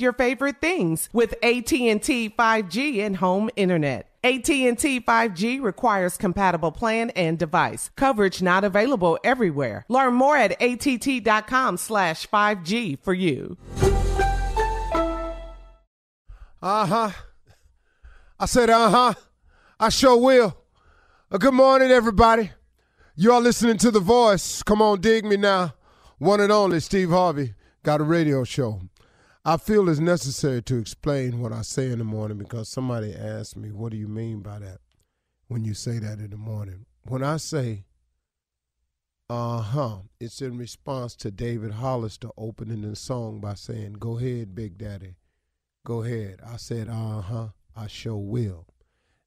your favorite things with AT&T 5G and home internet. AT&T 5G requires compatible plan and device. Coverage not available everywhere. Learn more at att.com slash 5G for you. Uh-huh. I said uh-huh. I sure will. Uh, good morning, everybody. You are listening to The Voice. Come on, dig me now. One and only Steve Harvey got a radio show. I feel it's necessary to explain what I say in the morning because somebody asked me, what do you mean by that when you say that in the morning? When I say, uh-huh, it's in response to David Hollister opening the song by saying, go ahead, Big Daddy, go ahead. I said, uh-huh, I sure will.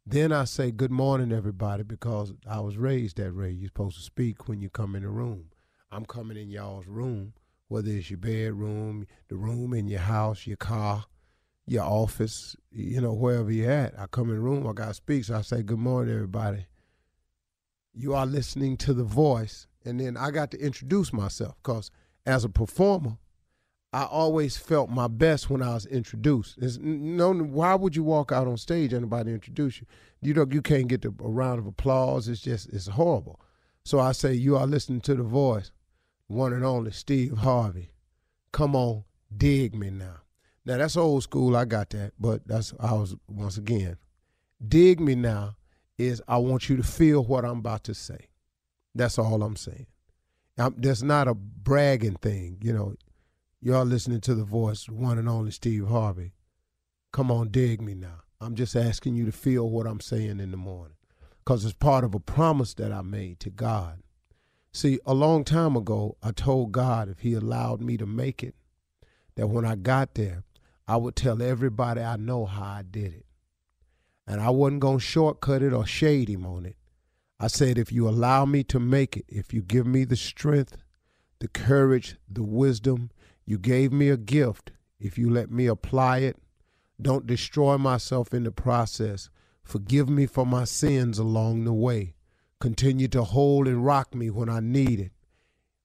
Then I say, good morning, everybody, because I was raised that way. You're supposed to speak when you come in the room. I'm coming in y'all's room whether it's your bedroom, the room in your house, your car, your office, you know, wherever you're at. I come in the room, I got to speak, so I say, Good morning, everybody. You are listening to the voice. And then I got to introduce myself because as a performer, I always felt my best when I was introduced. It's, no, why would you walk out on stage and nobody introduce you? You know, you can't get the, a round of applause. It's just, it's horrible. So I say, you are listening to the voice one and only Steve Harvey. Come on, dig me now. Now that's old school. I got that, but that's I was once again. Dig me now is I want you to feel what I'm about to say. That's all I'm saying. I'm, that's not a bragging thing, you know. Y'all listening to the voice, one and only Steve Harvey. Come on, dig me now. I'm just asking you to feel what I'm saying in the morning, because it's part of a promise that I made to God See, a long time ago, I told God if He allowed me to make it, that when I got there, I would tell everybody I know how I did it. And I wasn't going to shortcut it or shade Him on it. I said, if you allow me to make it, if you give me the strength, the courage, the wisdom, you gave me a gift. If you let me apply it, don't destroy myself in the process. Forgive me for my sins along the way. Continue to hold and rock me when I need it.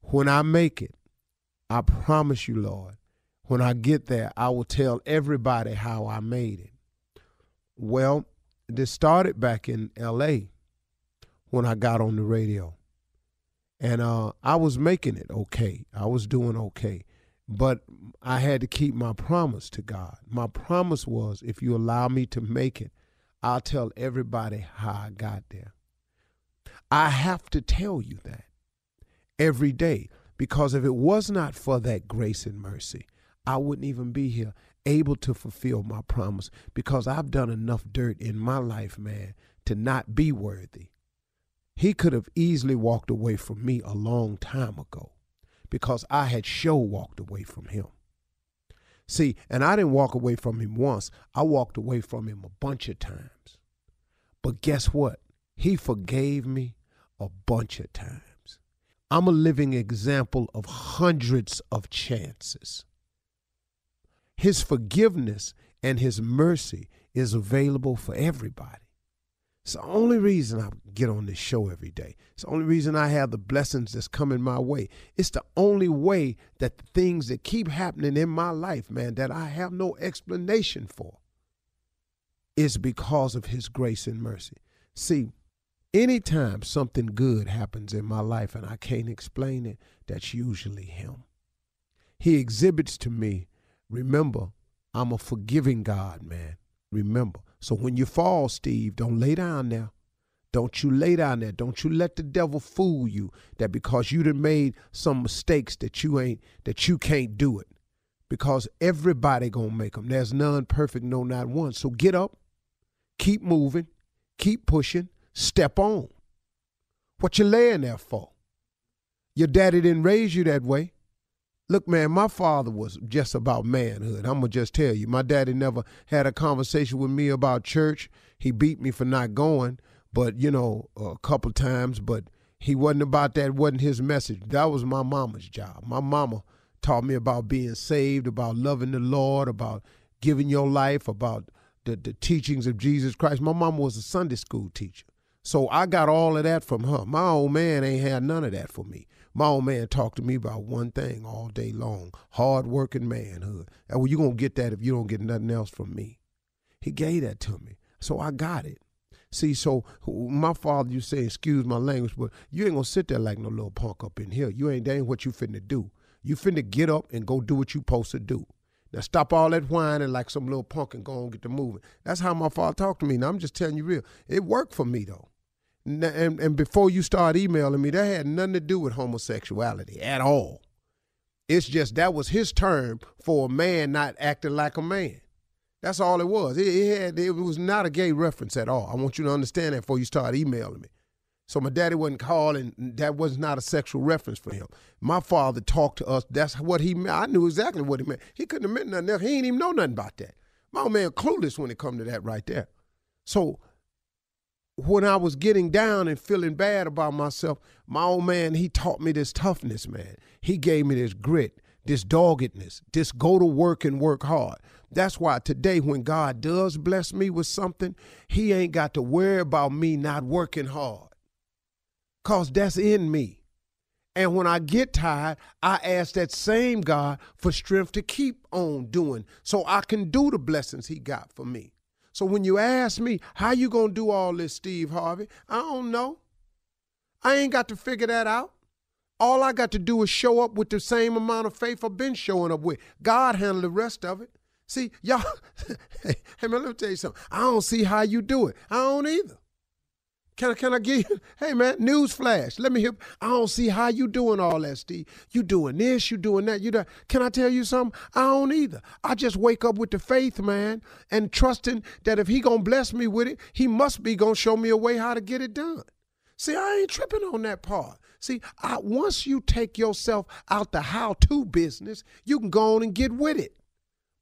When I make it, I promise you, Lord, When I get there, I will tell everybody how I made it. Well, this started back in LA when I got on the radio. And uh, I was making it okay. I was doing okay. But I had to keep my promise to God. My promise was if you allow me to make it, I'll tell everybody how I got there. I have to tell you that every day because if it was not for that grace and mercy, I wouldn't even be here able to fulfill my promise because I've done enough dirt in my life, man, to not be worthy. He could have easily walked away from me a long time ago because I had show walked away from him. See, and I didn't walk away from him once, I walked away from him a bunch of times. But guess what? He forgave me a bunch of times. I'm a living example of hundreds of chances. His forgiveness and His mercy is available for everybody. It's the only reason I get on this show every day. It's the only reason I have the blessings that's coming my way. It's the only way that the things that keep happening in my life, man, that I have no explanation for, is because of His grace and mercy. See, anytime something good happens in my life and I can't explain it, that's usually Him. He exhibits to me Remember, I'm a forgiving God, man. Remember. So when you fall, Steve, don't lay down there. Don't you lay down there. Don't you let the devil fool you that because you done made some mistakes that you ain't that you can't do it. Because everybody gonna make them. There's none perfect, no not one. So get up, keep moving, keep pushing, step on. What you laying there for? Your daddy didn't raise you that way. Look, man, my father was just about manhood. I'm going to just tell you. My daddy never had a conversation with me about church. He beat me for not going, but, you know, a couple times, but he wasn't about that, wasn't his message. That was my mama's job. My mama taught me about being saved, about loving the Lord, about giving your life, about the, the teachings of Jesus Christ. My mama was a Sunday school teacher. So I got all of that from her. My old man ain't had none of that for me. My old man talked to me about one thing all day long hard working manhood. Well, you're going to get that if you don't get nothing else from me. He gave that to me. So I got it. See, so my father, you say, excuse my language, but you ain't gonna sit there like no little punk up in here. You ain't, that ain't what you finna do. You finna get up and go do what you supposed to do. Now stop all that whining like some little punk and go and get the moving. That's how my father talked to me. Now I'm just telling you real. It worked for me though and, and before you start emailing me, that had nothing to do with homosexuality at all. It's just that was his term for a man not acting like a man. That's all it was. It, it, had, it was not a gay reference at all. I want you to understand that before you start emailing me. So my daddy wasn't calling. That was not a sexual reference for him. My father talked to us. That's what he meant. I knew exactly what he meant. He couldn't have meant nothing else. He ain't even know nothing about that. My old man clueless when it come to that right there. So when I was getting down and feeling bad about myself, my old man, he taught me this toughness, man. He gave me this grit, this doggedness, this go to work and work hard. That's why today, when God does bless me with something, he ain't got to worry about me not working hard. Cause that's in me. And when I get tired, I ask that same God for strength to keep on doing so I can do the blessings he got for me. So when you ask me, how you going to do all this, Steve Harvey? I don't know. I ain't got to figure that out. All I got to do is show up with the same amount of faith I've been showing up with. God handle the rest of it. See, y'all, hey, man, let me tell you something. I don't see how you do it. I don't either. Can I, can I give you, hey man, news flash. Let me hear. I don't see how you doing all that, Steve. You doing this, you doing that, you that. Can I tell you something? I don't either. I just wake up with the faith, man, and trusting that if he gonna bless me with it, he must be gonna show me a way how to get it done. See, I ain't tripping on that part. See, I, once you take yourself out the how-to business, you can go on and get with it.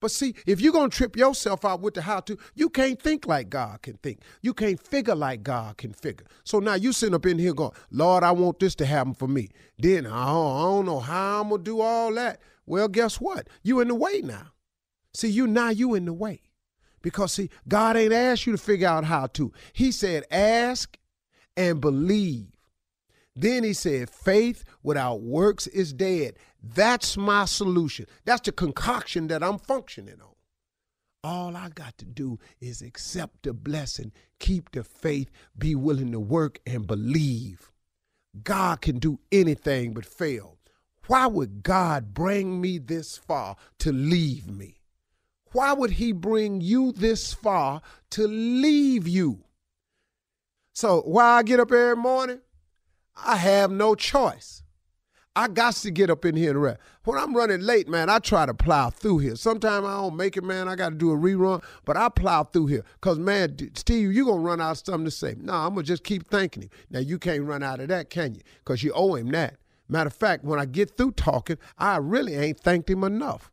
But see, if you're going to trip yourself out with the how to, you can't think like God can think. You can't figure like God can figure. So now you sitting up in here going, Lord, I want this to happen for me. Then I don't, I don't know how I'm going to do all that. Well, guess what? You in the way now. See, you now you in the way. Because see, God ain't asked you to figure out how to. He said, ask and believe Then he said, faith without works is dead. That's my solution. That's the concoction that I'm functioning on. All I got to do is accept the blessing, keep the faith, be willing to work and believe. God can do anything but fail. Why would God bring me this far to leave me? Why would He bring you this far to leave you? So, why I get up every morning? I have no choice. I got to get up in here and rest. When I'm running late, man, I try to plow through here. Sometimes I don't make it, man. I got to do a rerun, but I plow through here. Because, man, Steve, you're going to run out of something to say. No, I'm going to just keep thanking him. Now, you can't run out of that, can you? Because you owe him that. Matter of fact, when I get through talking, I really ain't thanked him enough.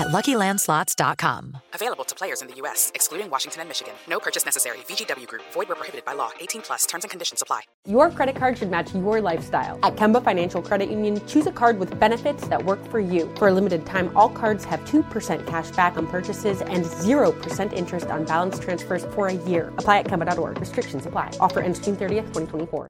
at LuckyLandSlots.com. Available to players in the U.S., excluding Washington and Michigan. No purchase necessary. VGW Group. Void where prohibited by law. 18 plus. Terms and conditions apply. Your credit card should match your lifestyle. At Kemba Financial Credit Union, choose a card with benefits that work for you. For a limited time, all cards have 2% cash back on purchases and 0% interest on balance transfers for a year. Apply at Kemba.org. Restrictions apply. Offer ends June 30th, 2024.